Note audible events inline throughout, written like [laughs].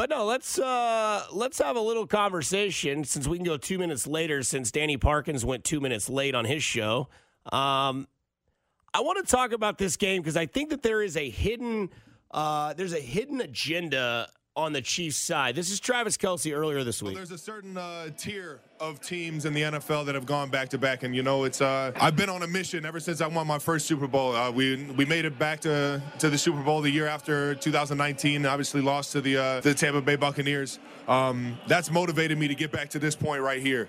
But no, let's uh, let's have a little conversation since we can go two minutes later. Since Danny Parkins went two minutes late on his show, um, I want to talk about this game because I think that there is a hidden uh, there's a hidden agenda on the Chiefs side. This is Travis Kelce earlier this week. Well, there's a certain uh, tier of teams in the NFL that have gone back to back, and you know, it's uh, I've been on a mission ever since I won my first Super Bowl. Uh, we we made it back to to the Super Bowl the year after 2019. Obviously, lost to the uh, the Tampa Bay Buccaneers. Um, that's motivated me to get back to this point right here.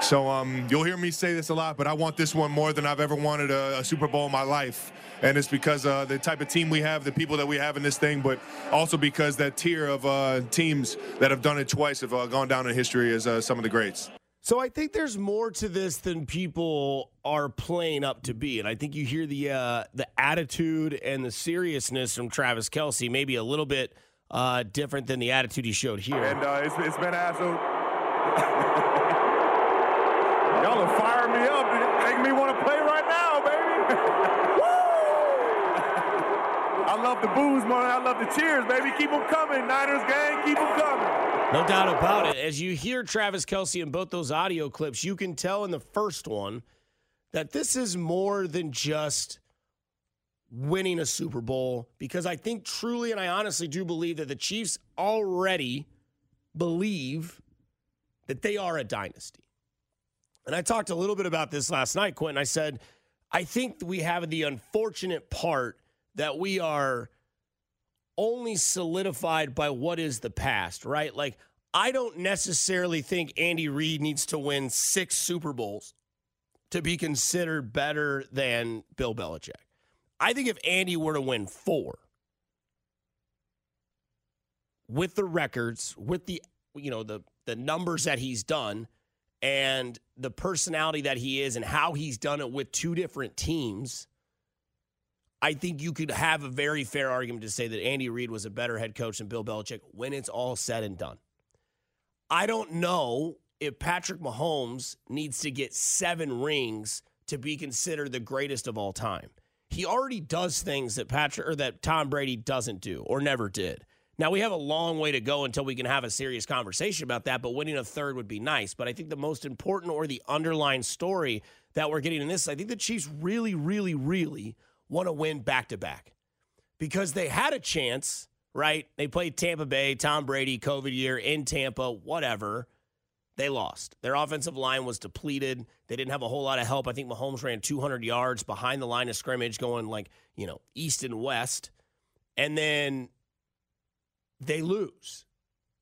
So um, you'll hear me say this a lot, but I want this one more than I've ever wanted a, a Super Bowl in my life. And it's because uh, the type of team we have, the people that we have in this thing, but also because that tier of uh, teams that have done it twice have uh, gone down in history as uh, some of the greats. So I think there's more to this than people are playing up to be, and I think you hear the uh, the attitude and the seriousness from Travis Kelce, maybe a little bit uh, different than the attitude he showed here. And uh, it's, it's been absolute. [laughs] Y'all are firing me up, making me want to play right now, I love the boos, man. I love the cheers, baby. Keep them coming, Niners gang. Keep them coming. No doubt about it. As you hear Travis Kelce in both those audio clips, you can tell in the first one that this is more than just winning a Super Bowl because I think truly and I honestly do believe that the Chiefs already believe that they are a dynasty. And I talked a little bit about this last night, Quentin. I said, I think we have the unfortunate part that we are only solidified by what is the past, right? Like, I don't necessarily think Andy Reid needs to win six Super Bowls to be considered better than Bill Belichick. I think if Andy were to win four with the records, with the you know the the numbers that he's done and the personality that he is and how he's done it with two different teams, I think you could have a very fair argument to say that Andy Reid was a better head coach than Bill Belichick when it's all said and done. I don't know if Patrick Mahomes needs to get seven rings to be considered the greatest of all time. He already does things that Patrick or that Tom Brady doesn't do or never did. Now we have a long way to go until we can have a serious conversation about that, but winning a third would be nice. But I think the most important or the underlying story that we're getting in this, I think the Chiefs really, really, really want to win back to back because they had a chance, right? They played Tampa Bay, Tom Brady, COVID year in Tampa, whatever. They lost. Their offensive line was depleted. They didn't have a whole lot of help. I think Mahomes ran 200 yards behind the line of scrimmage, going like, you know, east and west. And then they lose.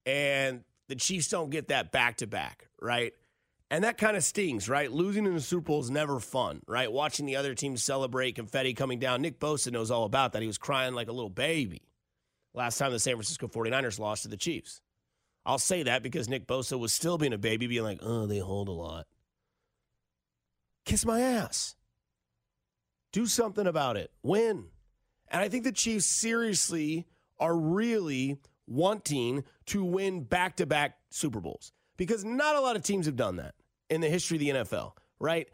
And the Chiefs don't get that back to back, right? And that kind of stings, right? Losing in the Super Bowl is never fun, right? Watching the other team celebrate, confetti coming down. Nick Bosa knows all about that. He was crying like a little baby last time the San Francisco 49ers lost to the Chiefs. I'll say that because Nick Bosa was still being a baby, being like, oh, they hold a lot. Kiss my ass. Do something about it. Win. And I think the Chiefs seriously are really wanting to win back to back Super Bowls because not a lot of teams have done that in the history of the NFL, right?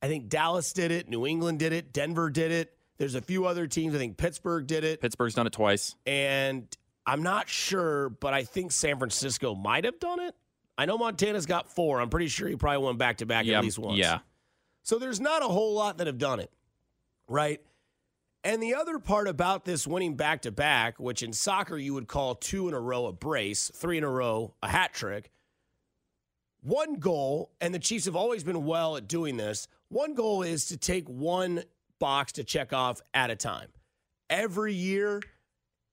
I think Dallas did it, New England did it, Denver did it. There's a few other teams. I think Pittsburgh did it. Pittsburgh's done it twice. And I'm not sure, but I think San Francisco might have done it. I know Montana's got four. I'm pretty sure he probably went back to back at least once. Yeah. So there's not a whole lot that have done it, right? And the other part about this winning back to back, which in soccer you would call two in a row a brace, three in a row a hat trick. One goal, and the Chiefs have always been well at doing this. One goal is to take one box to check off at a time. Every year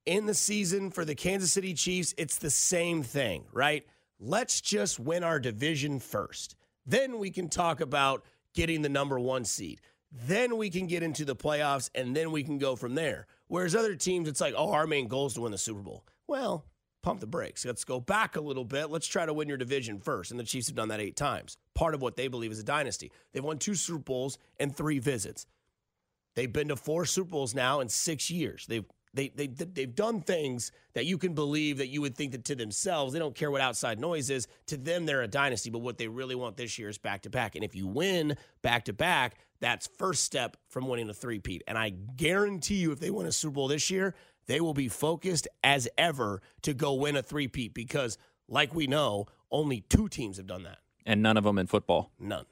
in the season for the Kansas City Chiefs, it's the same thing, right? Let's just win our division first. Then we can talk about getting the number one seed. Then we can get into the playoffs and then we can go from there. Whereas other teams, it's like, oh, our main goal is to win the Super Bowl. Well, pump the brakes. Let's go back a little bit. Let's try to win your division first. And the Chiefs have done that eight times. Part of what they believe is a dynasty. They've won two Super Bowls and three visits. They've been to four Super Bowls now in six years. They've they, they, they've done things that you can believe that you would think that to themselves, they don't care what outside noise is. To them, they're a dynasty, but what they really want this year is back to back. And if you win back to back, that's first step from winning a three-peat. And I guarantee you, if they win a Super Bowl this year, they will be focused as ever to go win a three-peat because, like we know, only two teams have done that. And none of them in football. None.